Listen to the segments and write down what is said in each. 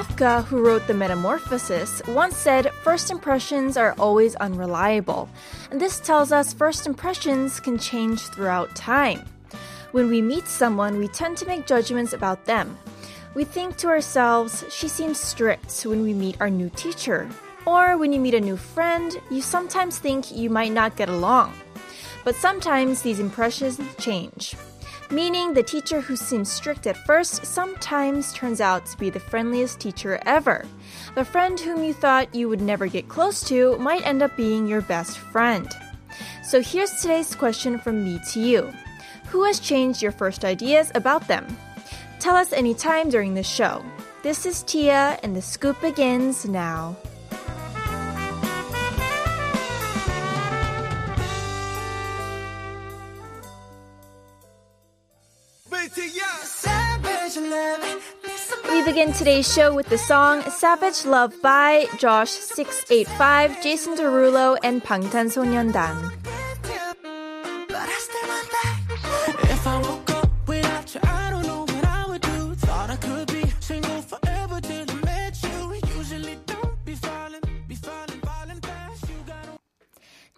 Kafka, who wrote The Metamorphosis, once said first impressions are always unreliable. And this tells us first impressions can change throughout time. When we meet someone, we tend to make judgments about them. We think to ourselves, she seems strict when we meet our new teacher. Or when you meet a new friend, you sometimes think you might not get along. But sometimes these impressions change. Meaning the teacher who seems strict at first sometimes turns out to be the friendliest teacher ever. The friend whom you thought you would never get close to might end up being your best friend. So here's today's question from me to you. Who has changed your first ideas about them? Tell us anytime during the show. This is Tia, and the scoop begins now. We begin today's show with the song Savage Love by Jawsh 685, Jason Derulo, and 방탄소년단.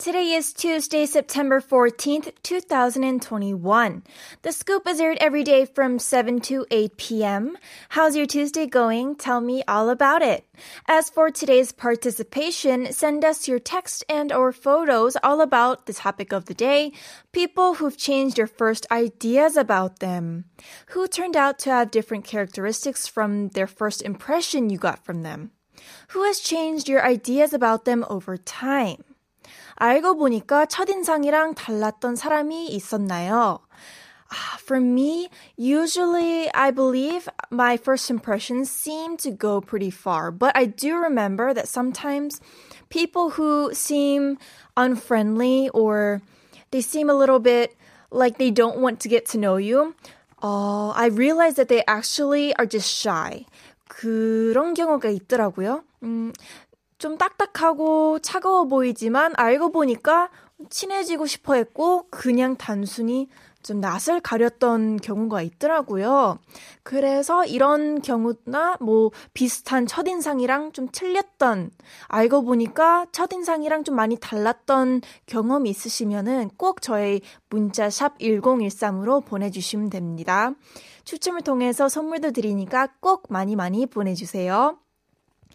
Today is Tuesday, September 14th, 2021. The scoop is aired every day from 7 to 8 p.m. How's your Tuesday going? Tell me all about it. As for today's participation, send us your text and or photos all about the topic of the day, people who've changed your first ideas about them, who turned out to have different characteristics from their first impression you got from them, who has changed your ideas about them over time. 알고 보니까 첫인상이랑 달랐던 사람이 있었나요? Ah, For me, usually I believe my first impressions seem to go pretty far, but I do remember that sometimes people who seem unfriendly or they seem a little bit like they don't want to get to know you, uh, I realize that they actually are just shy. 그런 경우가 있더라고요. 음, 좀 딱딱하고 차가워 보이지만 알고 보니까 친해지고 싶어 했고 그냥 단순히 좀 낯을 가렸던 경우가 있더라고요. 그래서 이런 경우나 뭐 비슷한 첫인상이랑 좀 틀렸던 알고 보니까 첫인상이랑 좀 많이 달랐던 경험이 있으시면은 꼭 저의 문자 샵 1013으로 보내주시면 됩니다. 추첨을 통해서 선물도 드리니까 꼭 많이 많이 보내주세요.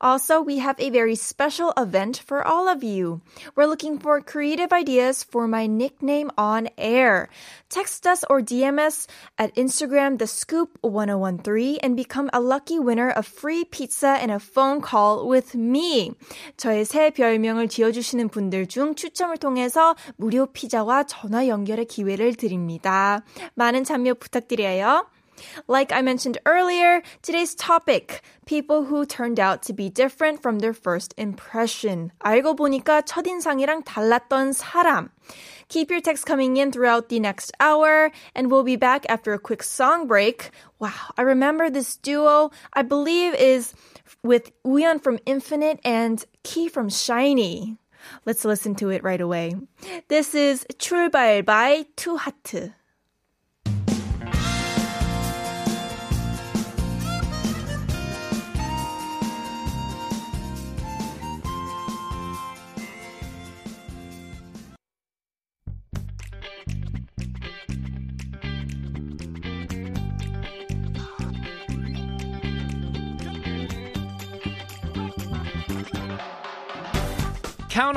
Also, we have a very special event for all of you. We're looking for creative ideas for my nickname on air. Text us or DM us at Instagram the scoop 1013 and become a lucky winner of free pizza and a phone call with me. 저의 새 별명을 지어주시는 분들 중 추첨을 통해서 무료 피자와 전화 연결의 기회를 드립니다. 많은 참여 부탁드려요. Like I mentioned earlier, today's topic, people who turned out to be different from their first impression. 알고 보니까 첫인상이랑 달랐던 사람. Keep your texts coming in throughout the next hour, and we'll be back after a quick song break. Wow, I remember this duo, I believe is with Woohyun from Infinite and Key from SHINee. Let's listen to it right away. This is 출발 by Toheart.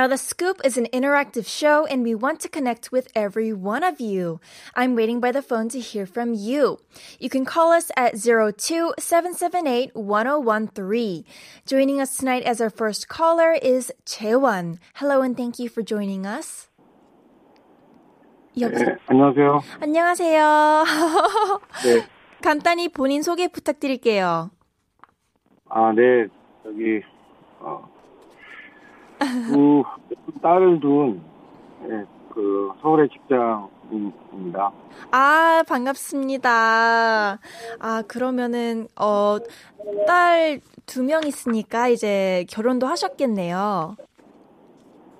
Now, The Scoop is an interactive show, and we want to connect with every one of you. I'm waiting by the phone to hear from you. You can call us at 02-778-1013. Joining us tonight as our first caller is Jaewon. Hello, and thank you for joining us. 여보세요? 네, 안녕하세요. 안녕하세요. 네. 간단히 본인 소개 부탁드릴게요. 아, 네. 저기, 어, 두 딸을 둔, 예, 그, 서울의 직장인입니다. 아, 반갑습니다. 아, 그러면은, 어, 딸 두 명 있으니까 이제 결혼도 하셨겠네요.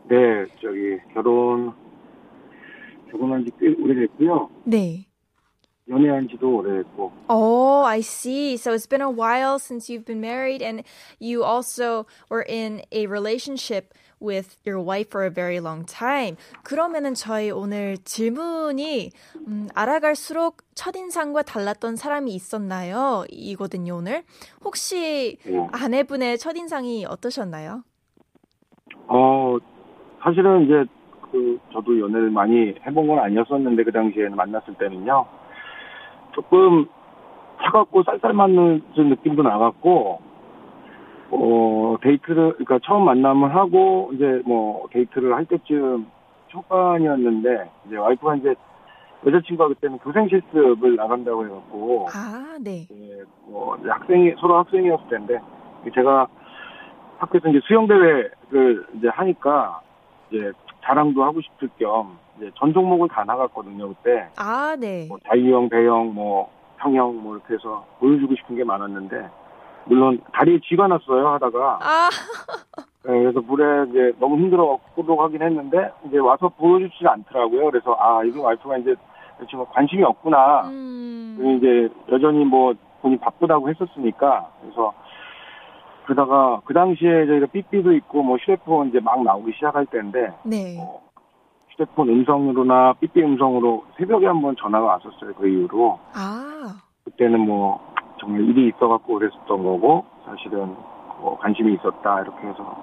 네, 저기, 결혼, 결혼한 지 꽤 오래됐고요. 네. 연애한 지도 오래됐고, Oh, I see. So it's been a while since you've been married and you also were in a relationship with your wife for a very long time. 그러면은 저희 오늘 질문이 음, 알아갈수록 첫인상과 달랐던 사람이 있었나요? 이거든요, 오늘. 혹시 네. 아내분의 첫인상이 어떠셨나요? 어, 사실은 이제, 그, 저도 연애를 많이 해본 건 아니었었는데, 그 당시에는 만났을 때는요. 조금 차갑고 쌀쌀 맞는 느낌도 나갔고, 어, 데이트를, 그러니까 처음 만남을 하고, 이제 뭐, 데이트를 할 때쯤 초반이었는데, 이제 와이프가 이제 여자친구가 그때는 교생 실습을 나간다고 해갖고, 아, 네. 예, 뭐, 이제 학생이, 서로 학생이었을 텐데, 제가 학교에서 이제 수영 대회를 이제 하니까, 이제 자랑도 하고 싶을 겸, 이제 전 종목을 다 나갔거든요, 그때. 아, 네. 뭐, 자유형, 배영, 뭐, 평형, 뭐, 이렇게 해서 보여주고 싶은 게 많았는데, 물론 다리에 쥐가 났어요, 하다가. 아, 예, 그래서 물에 이제 너무 힘들어 갖고 하긴 했는데, 이제 와서 보여주지 않더라고요. 그래서, 아, 이거 와이프가 이제 지금 관심이 없구나. 음. 그리고 이제 여전히 뭐 본인 바쁘다고 했었으니까 그래서 그러다가 그 당시에 저희가 삐삐도 있고 뭐 휴대폰 이제 막 나오기 시작할 때인데 네. 어, 휴대폰 음성으로나 삐삐 음성으로 새벽에 한 번 전화가 왔었어요 그 이후로 아. 그때는 뭐 정말 일이 있어갖고 그랬었던 거고 사실은 뭐 관심이 있었다 이렇게 해서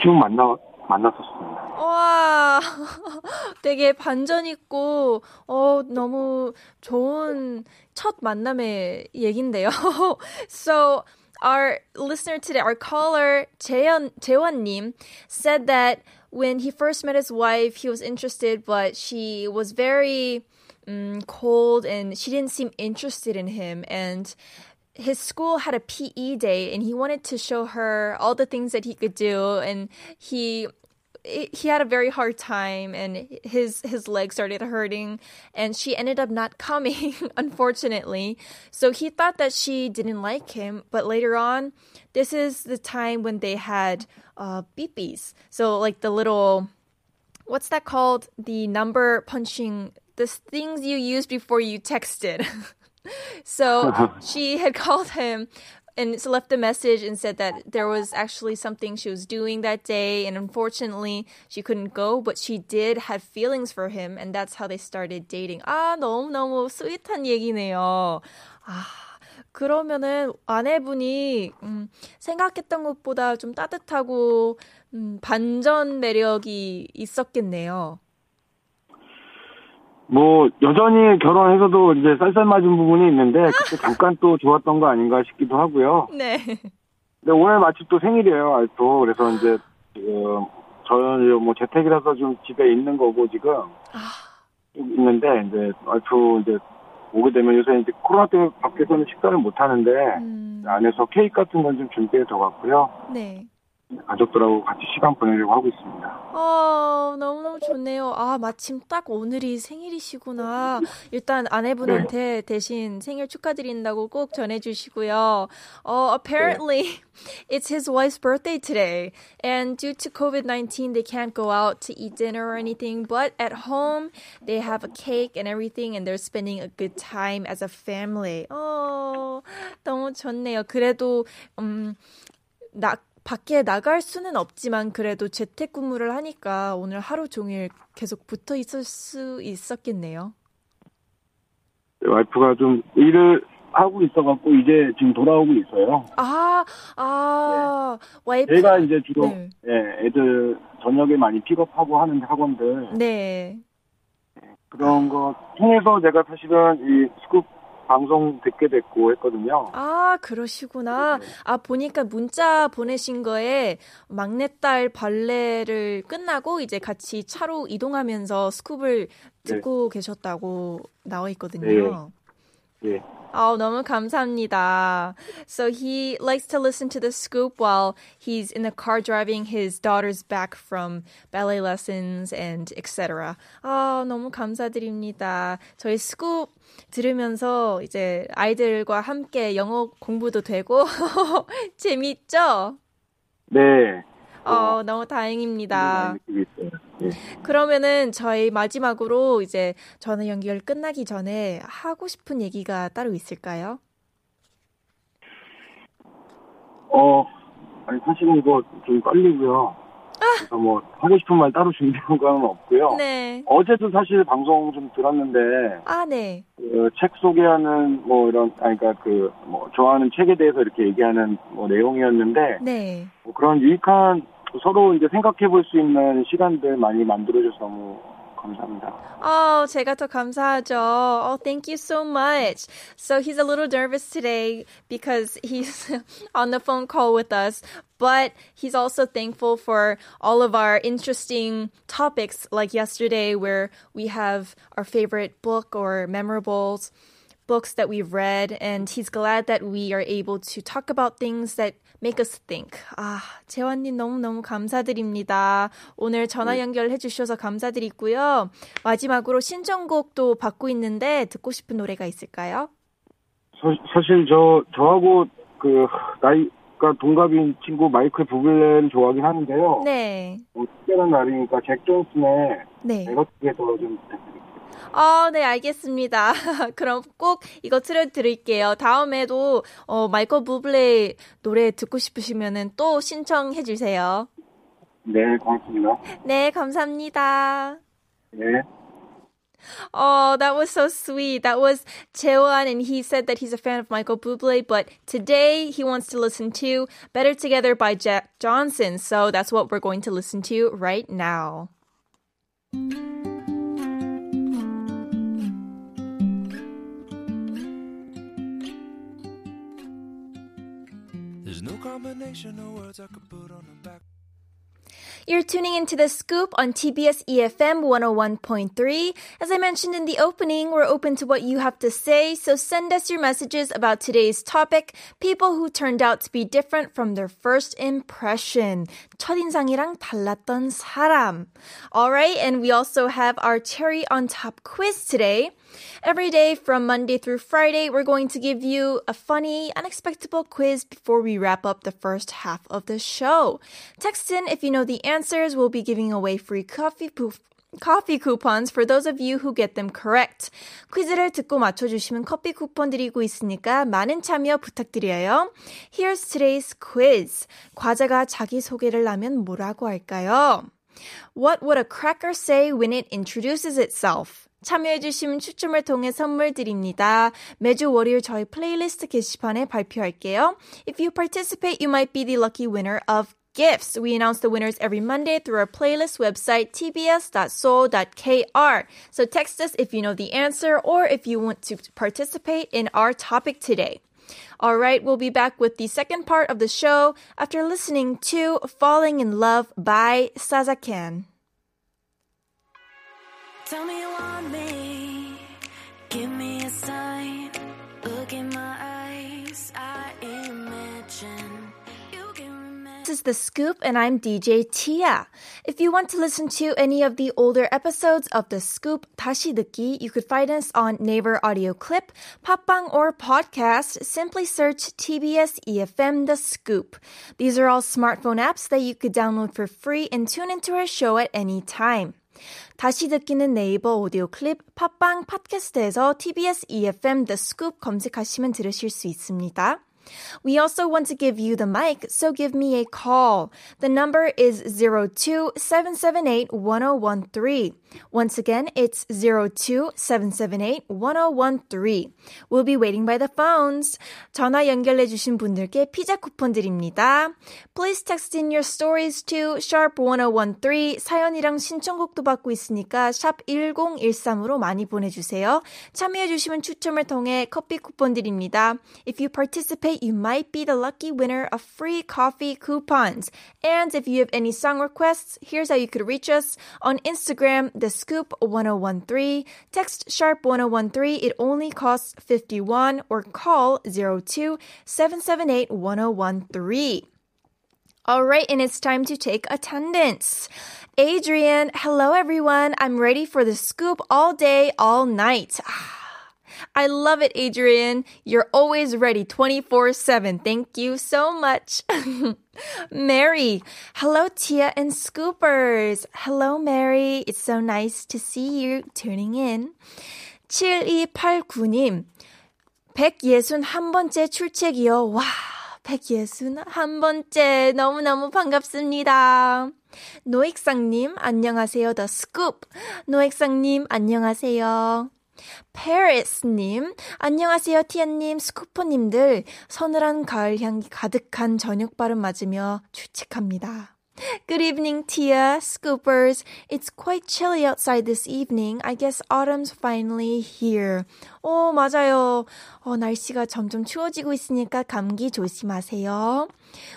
지금 만나 만났었습니다. 와, 되게 반전 있고, 어, 너무 좋은 첫 만남의 얘긴데요. so, our listener today, our caller, Jaeon, Nim, said that when he first met his wife, he was interested, but she was very um, cold and she didn't seem interested in him. And his school had a PE day and he wanted to show her all the things that he could do and he he had a very hard time and his his leg started hurting and she ended up not coming unfortunately. So he thought that she didn't like him but later on this is the time when they had uh beepies so like the little what's that called? The number punching the things you use before you texted. So she had called him and so left a message and said that there was actually something she was doing that day and unfortunately she couldn't go but she did have feelings for him and that's how they started dating. 아, 너무너무 스윗한 얘기네요. 아, 그러면은 아내분이 음, 생각했던 것보다 좀 따뜻하고 음, 반전 매력이 있었겠네요. 뭐 여전히 결혼해서도 이제 쌀쌀 맞은 부분이 있는데 그때 잠깐 또 좋았던 거 아닌가 싶기도 하고요. 네. 근데 오늘 마침 또 생일이에요, 알또. 그래서 이제 지금 저는 뭐 재택이라서 좀 집에 있는 거고 지금 있는데 이제 와이프 이제 오게 되면 요새 이제 코로나 때문에 밖에서는 식사를 못 하는데 음, 안에서 케이크 같은 건 좀 준비해 둬 갖고요. 네. 가족들하고 같이 시간 보내려고 하고 있습니다. 어, 너무너무 좋네요. 아, 마침 딱 오늘이 생일이시구나. 일단 아내분한테 대신 생일 축하드린다고 꼭 전해주시고요. 어, apparently it's his wife's birthday today. And due to COVID-19, they can't go out to eat dinner or anything. But at home, they have a cake and everything and they're spending a good time as a family. 어, 너무 좋네요. 그래도, 음, 나, 밖에 나갈 수는 없지만 그래도 재택근무를 하니까 오늘 하루 종일 계속 붙어 있을 수 있었겠네요. 와이프가 좀 일을 하고 있어갖고 이제 지금 돌아오고 있어요. 아, 아, 와이프. 제가 이제 주로 네. 예, 애들 저녁에 많이 픽업하고 하는 학원들 네. 그런 거 통해서 제가 사실은 이 스쿱 방송 듣게 됐고 했거든요. 아, 그러시구나. 아, 보니까 문자 보내신 거에 막내딸 발레를 끝나고 이제 같이 차로 이동하면서 스쿱을 듣고 계셨다고 나와 있거든요. 예. 아, 너무 감사합니다. So he likes to listen to the scoop while he's in the car driving his daughters back from ballet lessons and etc. 아, 너무 감사드립니다. 저희 스coop 들으면서 이제 아이들과 함께 영어 공부도 되고 재밌죠? 네. 어, 너무 다행입니다. 있어요. 예. 그러면은 저희 마지막으로 이제 전화 연결 끝나기 전에 하고 싶은 얘기가 따로 있을까요? 어, 아니 사실은 이거 좀 떨리고요. 그래서 뭐 하고 싶은 말 따로 준비한 건 없고요. 네. 어제도 사실 방송 좀 들었는데 아, 네. 그 책 소개하는 뭐 이런 아니 그러니까 그 뭐 좋아하는 책에 대해서 이렇게 얘기하는 뭐 내용이었는데 네. 뭐 그런 유익한 서로 이제 생각해 볼 수 있는 시간들 많이 만들어줘서 너무 감사합니다. Oh, 제가 더 감사하죠. Oh, thank you so much. So he's a little nervous today because he's on the phone call with us, but he's also thankful for all of our interesting topics like yesterday where we have our favorite book or memorables Books that we've read and he's glad that we are able to talk about things that make us think. 아, 재환님 너무너무 감사드립니다. 오늘 전화 연결해 주셔서 감사드리고요. 마지막으로 신청곡도 받고 있는데 듣고 싶은 노래가 있을까요? 사, 사실 저 저하고 그 나이 가 동갑인 친구 마이클 부블레를 좋아하긴 하는데요. 네. 뭐 특별한 날이니까 잭 존슨의 네. 에너지에서 좀 부탁드릴게요. 아, 네, 알겠습니다. 그럼 꼭 이거 틀어드릴게요. 다음에도, 어, 마이클 부블레 노래 듣고 싶으시면은 또 신청해 주세요. 네, 고맙습니다. 네, 감사합니다. 네. Oh, that was so sweet. That was Chewan, and he said that he's a fan of Michael Bublé, but today he wants to listen to Better Together by Jack Johnson. So that's what we're going to listen to right now. combination of words I could put on the back. You're tuning into the scoop on TBS EFM 101.3. As I mentioned in the opening, we're open to what you have to say, so send us your messages about today's topic, people who turned out to be different from their first impression. 첫인상이랑 달랐던 사람. Alright, and we also have our cherry on top quiz today. Every day from Monday through Friday, we're going to give you a funny, unexpected quiz before we wrap up the first half of the show. Text in if you know the answers. We'll be giving away free coffee poof. Coffee coupons for those of you who get them correct. 퀴즈를 듣고 맞춰주시면 커피 쿠폰 드리고 있으니까 많은 참여 부탁드려요. Here's today's quiz. 과자가 자기 소개를 하면 뭐라고 할까요? What would a cracker say when it introduces itself? 참여해주신 추첨을 통해 선물 드립니다. 매주 월요일 저희 플레이리스트 게시판에 발표할게요. If you participate, you might be the lucky winner of gifts. We announce the winners every Monday through our playlist website tbs.seoul.kr. So text us if you know the answer or if you want to participate in our topic today. All right, we'll be back with the second part of the show after listening to Falling in Love by Sazakan. Tell me you want me. Give me a sign. Look in my eyes. I imagine. This is The Scoop, and I'm DJ Tia. If you want to listen to any of the older episodes of The Scoop 다시 듣기, you could find us on Naver Audio Clip, Popbang, or Podcast. Simply search TBS EFM The Scoop. These are all smartphone apps that you could download for free and tune into our show at any time. 다시 듣기는 네이버 오디오 클립, 팟빵 팟캐스트에서 TBS EFM The Scoop 검색하시면 들으실 수 있습니다. We also want to give you the mic, so give me a call. The number is 02778-1013. Once again, it's 02778-1013. We'll be waiting by the phones. 전화 연결해 주신 분들께 피자 쿠폰 드립니다. Please text in your stories to sharp1013. 사연이랑 신청곡도 받고 있으니까 샵 1013으로 많이 보내주세요. 참여해 주시면 추첨을 통해 커피 쿠폰 드립니다. If you participate, you might be the lucky winner of free coffee coupons. And if you have any song requests, here's how you could reach us on Instagram, the scoop 1013. Text sharp 1013. It only costs 51 or call 02 778 1013. All right, and it's time to take attendance. Adrian, hello everyone. I'm ready for the scoop all day, all night. Ah. I love it, Adrian. You're always ready 24 7. Thank you so much. Mary, hello, Tia and Scoopers. Hello, Mary. It's so nice to see you tuning in. 7289님, 161번째 출첵이요. 와, 161번째. 너무너무 반갑습니다. 노익상님, 안녕하세요. The Scoop. 노익상님, 안녕하세요. 페리스님, 안녕하세요, 티아님, 스쿠퍼님들. 서늘한 가을 향기 가득한 저녁 발음 맞으며 출첵합니다. Good evening, Tia, Scoopers. It's quite chilly outside this evening. I guess autumn's finally here. 오, 맞아요. 어, 날씨가 점점 추워지고 있으니까 감기 조심하세요.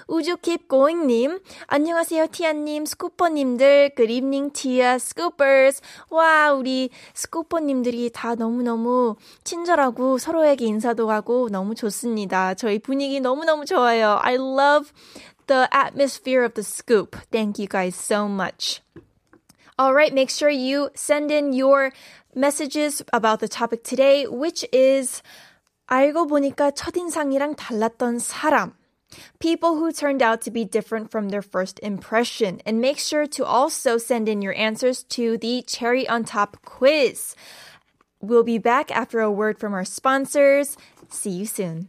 우주 keep going님, 안녕하세요, 티아님, 스쿠퍼님들. Good evening, Tia, Scoopers. 와, 우리 스쿠퍼님들이 다 너무너무 친절하고 서로에게 인사도 하고 너무 좋습니다. 저희 분위기 너무너무 좋아요. I love the atmosphere of the scoop. Thank you guys so much. All right, make sure you send in your messages about the topic today, which is 알고 보니까 첫인상이랑 달랐던 사람. People who turned out to be different from their first impression. And make sure to also send in your answers to the cherry on top quiz. We'll be back after a word from our sponsors. See you soon.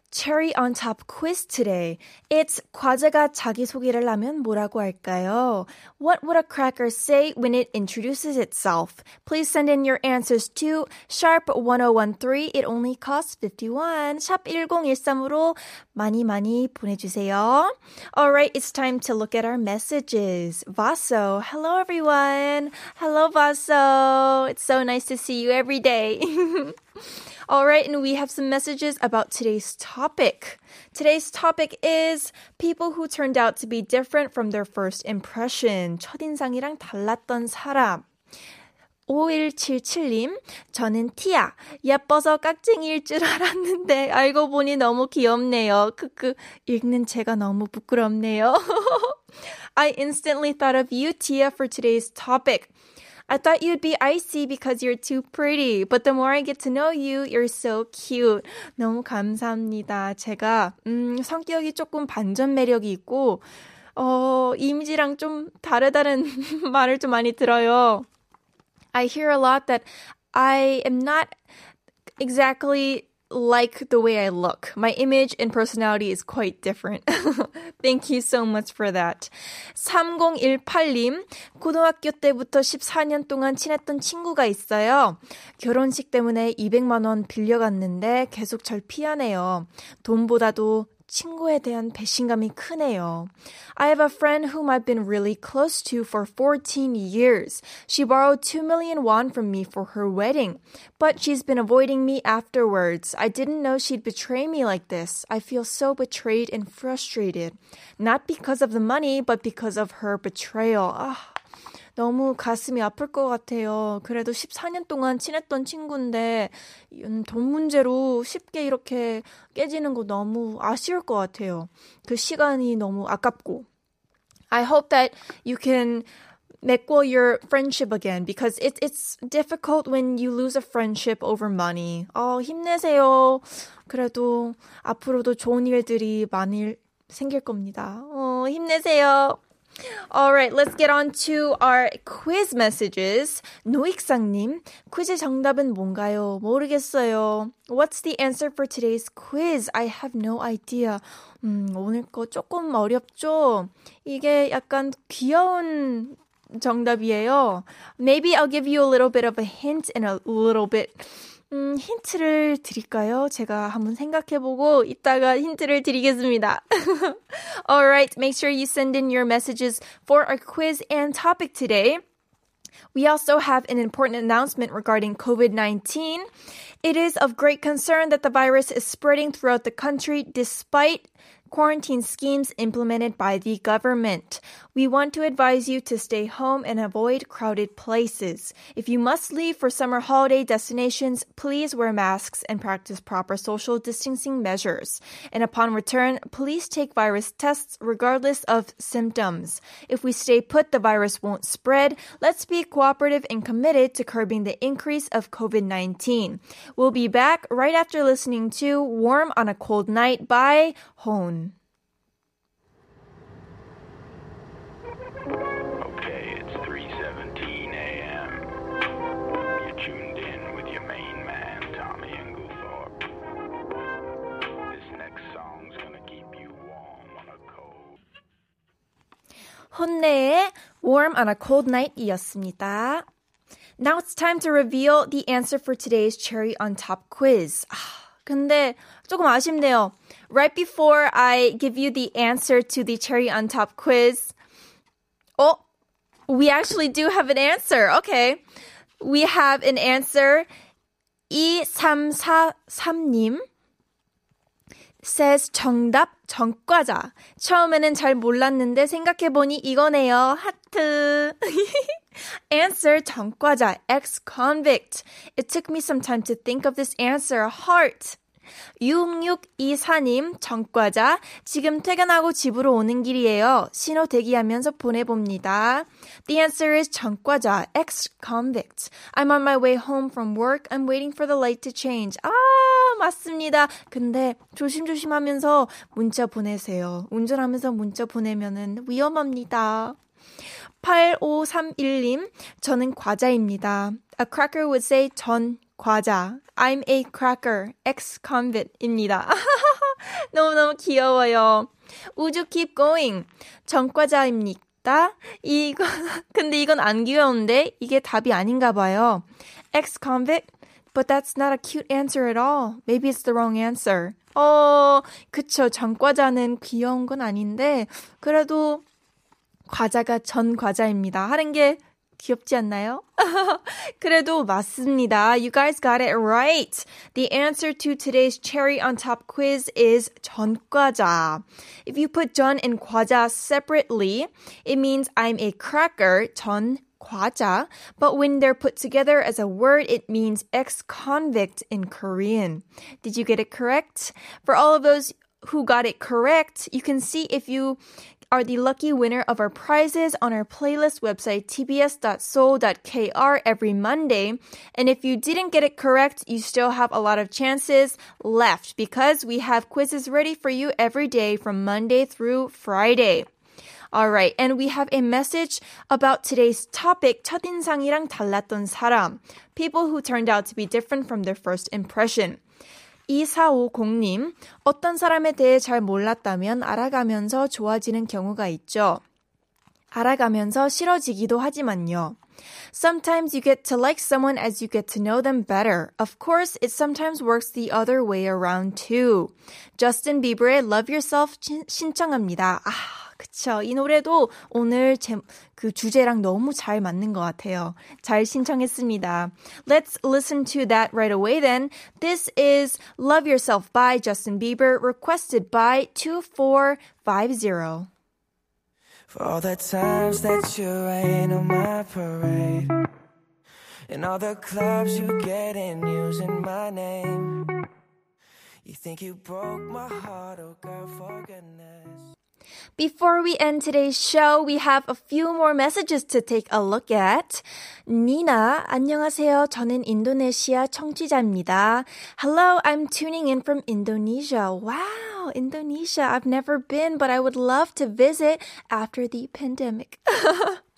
cherry on top quiz today. It's 과자가 자기소개를 하면 뭐라고 할까요? What would a cracker say when it introduces itself? Please send in your answers to sharp 1013. It only costs 51. 샵 1013으로 많이 많이 보내주세요. Alright, it's time to look at our messages. Vaso, hello everyone. Hello Vaso. It's so nice to see you every day. All right, and we have some messages about today's topic. Today's topic is people who turned out to be different from their first impression. 첫인상이랑 달랐던 사람. 5177님, 저는 티아. 예뻐서 깍쟁이일 줄 알았는데, 알고 보니 너무 귀엽네요. 크크, 읽는 제가 너무 부끄럽네요. I instantly thought of you, Tia, for today's topic. I thought you'd be icy because you're too pretty. But the more I get to know you, you're so cute. 너무 감사합니다. 제가, 음, 성격이 조금 반전 매력이 있고, 어, 이미지랑 좀 다르다는 말을 좀 많이 들어요. I hear a lot that I am not exactly like the way I look. My image and personality is quite different. Thank you so much for that. 3018님, 고등학교 때부터 14년 동안 친했던 친구가 있어요. 결혼식 때문에 200만원 빌려갔는데 계속 절 피하네요. 돈보다도 친구에 대한 배신감이 크네요. I have a friend whom I've been really close to for 14 years. She borrowed 2 million won from me for her wedding, but she's been avoiding me afterwards. I didn't know she'd betray me like this. I feel so betrayed and frustrated. Not because of the money, but because of her betrayal. 아, 너무 가슴이 아플 것 같아요. 그래도 14년 동안 친했던 친구인데, 음, 돈 문제로 쉽게 이렇게 깨지는 거 너무 아쉬울 것 같아요. 그 시간이 너무 아깝고. I hope that you can 메꿔 your friendship again because it's it's difficult when you lose a friendship over money. 어, 힘내세요. 그래도 앞으로도 좋은 일들이 많이 생길 겁니다. 어, 힘내세요. Alright, let's get on to our quiz messages. 노익상님, 퀴즈 정답은 뭔가요? 모르겠어요. What's the answer for today's quiz? I have no idea. 음, 오늘 거 조금 어렵죠? 이게 약간 귀여운 정답이에요. Maybe I'll give you a little bit of a hint and a little bit 음, 힌트를 드릴까요? 제가 한번 생각해보고 이따가 힌트를 드리겠습니다. Alright, make sure you send in your messages for our quiz and topic today. We also have an important announcement regarding COVID 19. It is of great concern that the virus is spreading throughout the country despite quarantine schemes implemented by the government. We want to advise you to stay home and avoid crowded places. If you must leave for summer holiday destinations, please wear masks and practice proper social distancing measures. And upon return, please take virus tests regardless of symptoms. If we stay put, the virus won't spread. Let's be cooperative and committed to curbing the increase of COVID 19. We'll be back right after listening to Warm on a Cold Night by HONNE. 혼내의 Warm on a Cold Night 이었습니다. Now it's time to reveal the answer for today's cherry on top quiz. 아, 근데 조금 아쉽네요. Right before I give you the answer to the cherry on top quiz, oh, we actually do have an answer. Okay. We have an answer. 2343님 says 정답 전과자. 처음에는 잘 몰랐는데 생각해보니 이거네요. 하트. answer 전과자 ex-convict. It took me some time to think of this answer. Heart. 6624님, 전과자. 지금 퇴근하고 집으로 오는 길이에요. 신호 대기하면서 보내봅니다. The answer is 전과자, ex-convict. I'm on my way home from work. I'm waiting for the light to change. 아, 맞습니다. 근데 조심조심 하면서 문자 보내세요. 운전하면서 문자 보내면은 위험합니다. 8531님, 저는 과자입니다. A cracker would say 전 과자. I'm a cracker. ex-convict입니다. 너무너무 귀여워요. 우주 keep going. 전과자입니다. 이거, 근데 이건 안 귀여운데? 이게 답이 아닌가 봐요. ex-convict? But that's not a cute answer at all. Maybe it's the wrong answer. 어, 그쵸. 전과자는 귀여운 건 아닌데, 그래도 과자가 전 과자입니다. 하는 게 귀엽지 않나요? 그래도 맞습니다. You guys got it right. The answer to today's cherry on top quiz is 전과자. If you put 전 and 과자 separately, it means I'm a cracker, 전 과자. But when they're put together as a word, it means ex-convict in Korean. Did you get it correct? For all of those who got it correct, you can see if you are the lucky winner of our prizes on our playlist website tbs.seoul.kr every Monday. And if you didn't get it correct, you still have a lot of chances left because we have quizzes ready for you every day from Monday through Friday. All right, and we have a message about today's topic, 첫인상이랑 달랐던 사람. People who turned out to be different from their first impression. 2450님, 어떤 사람에 대해 잘 몰랐다면 알아가면서 좋아지는 경우가 있죠. 알아가면서 싫어지기도 하지만요. Sometimes you get to like someone as you get to know them better. Of course, it sometimes works the other way around too. Justin Bieber의 Love Yourself 신청합니다. 아, 그쵸. 이 노래도 오늘 제, 그 주제랑 너무 잘 맞는 것 같아요. 잘 신청했습니다. Let's listen to that right away then. This is Love Yourself by Justin Bieber, requested by 2450. For all the times that you rain on my parade And all the clubs you get in using my name You think you broke my heart, oh girl, for goodness Before we end today's show, we have a few more messages to take a look at. Nina, 안녕하세요. 저는 인도네시아 청취자입니다. Hello, I'm tuning in from Indonesia. Wow, Indonesia. I've never been, but I would love to visit after the pandemic.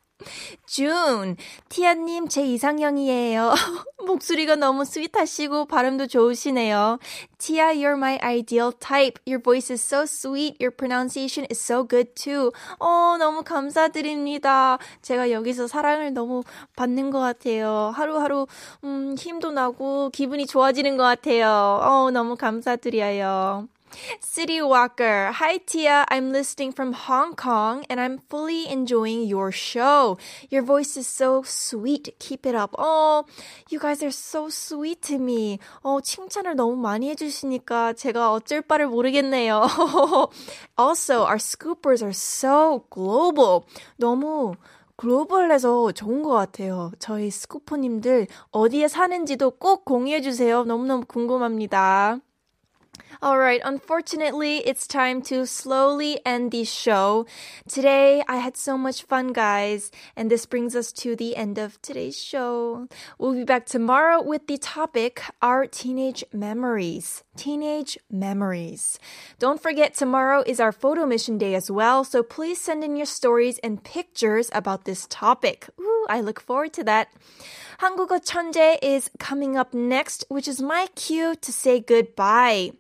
준, 티아님 제 이상형이에요. 목소리가 너무 스윗하시고 발음도 좋으시네요. Tia, you're my ideal type. Your voice is so sweet. Your pronunciation is so good too. 어, 너무 감사드립니다. 제가 여기서 사랑을 너무 받는 것 같아요. 하루하루, 음, 힘도 나고 기분이 좋아지는 것 같아요. 어, 너무 감사드려요. City Walker. Hi, Tia. I'm listening from Hong Kong and I'm fully enjoying your show. Your voice is so sweet. Keep it up. Oh, you guys are so sweet to me. 어, 칭찬을 너무 많이 해주시니까 제가 어쩔 바를 모르겠네요. also, our scoopers are so global. 너무 글로벌해서 좋은 것 같아요. 저희 스쿠퍼님들 어디에 사는지도 꼭 공유해주세요. 너무너무 궁금합니다. All right, unfortunately, it's time to slowly end the show. Today, I had so much fun, guys, and this brings us to the end of today's show. We'll be back tomorrow with the topic Our Teenage Memories. Teenage Memories. Don't forget, tomorrow is our photo mission day as well, so please send in your stories and pictures about this topic. Ooh, I look forward to that. 한국어 천재 is coming up next, which is my cue to say goodbye.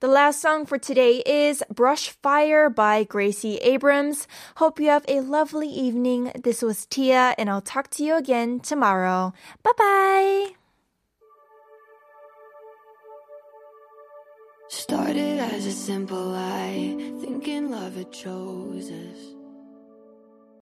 The last song for today is Brush Fire by Gracie Abrams. Hope you have a lovely evening. This was Tia, and I'll talk to you again tomorrow. Bye bye. Started as a simple lie, thinking love had chose us.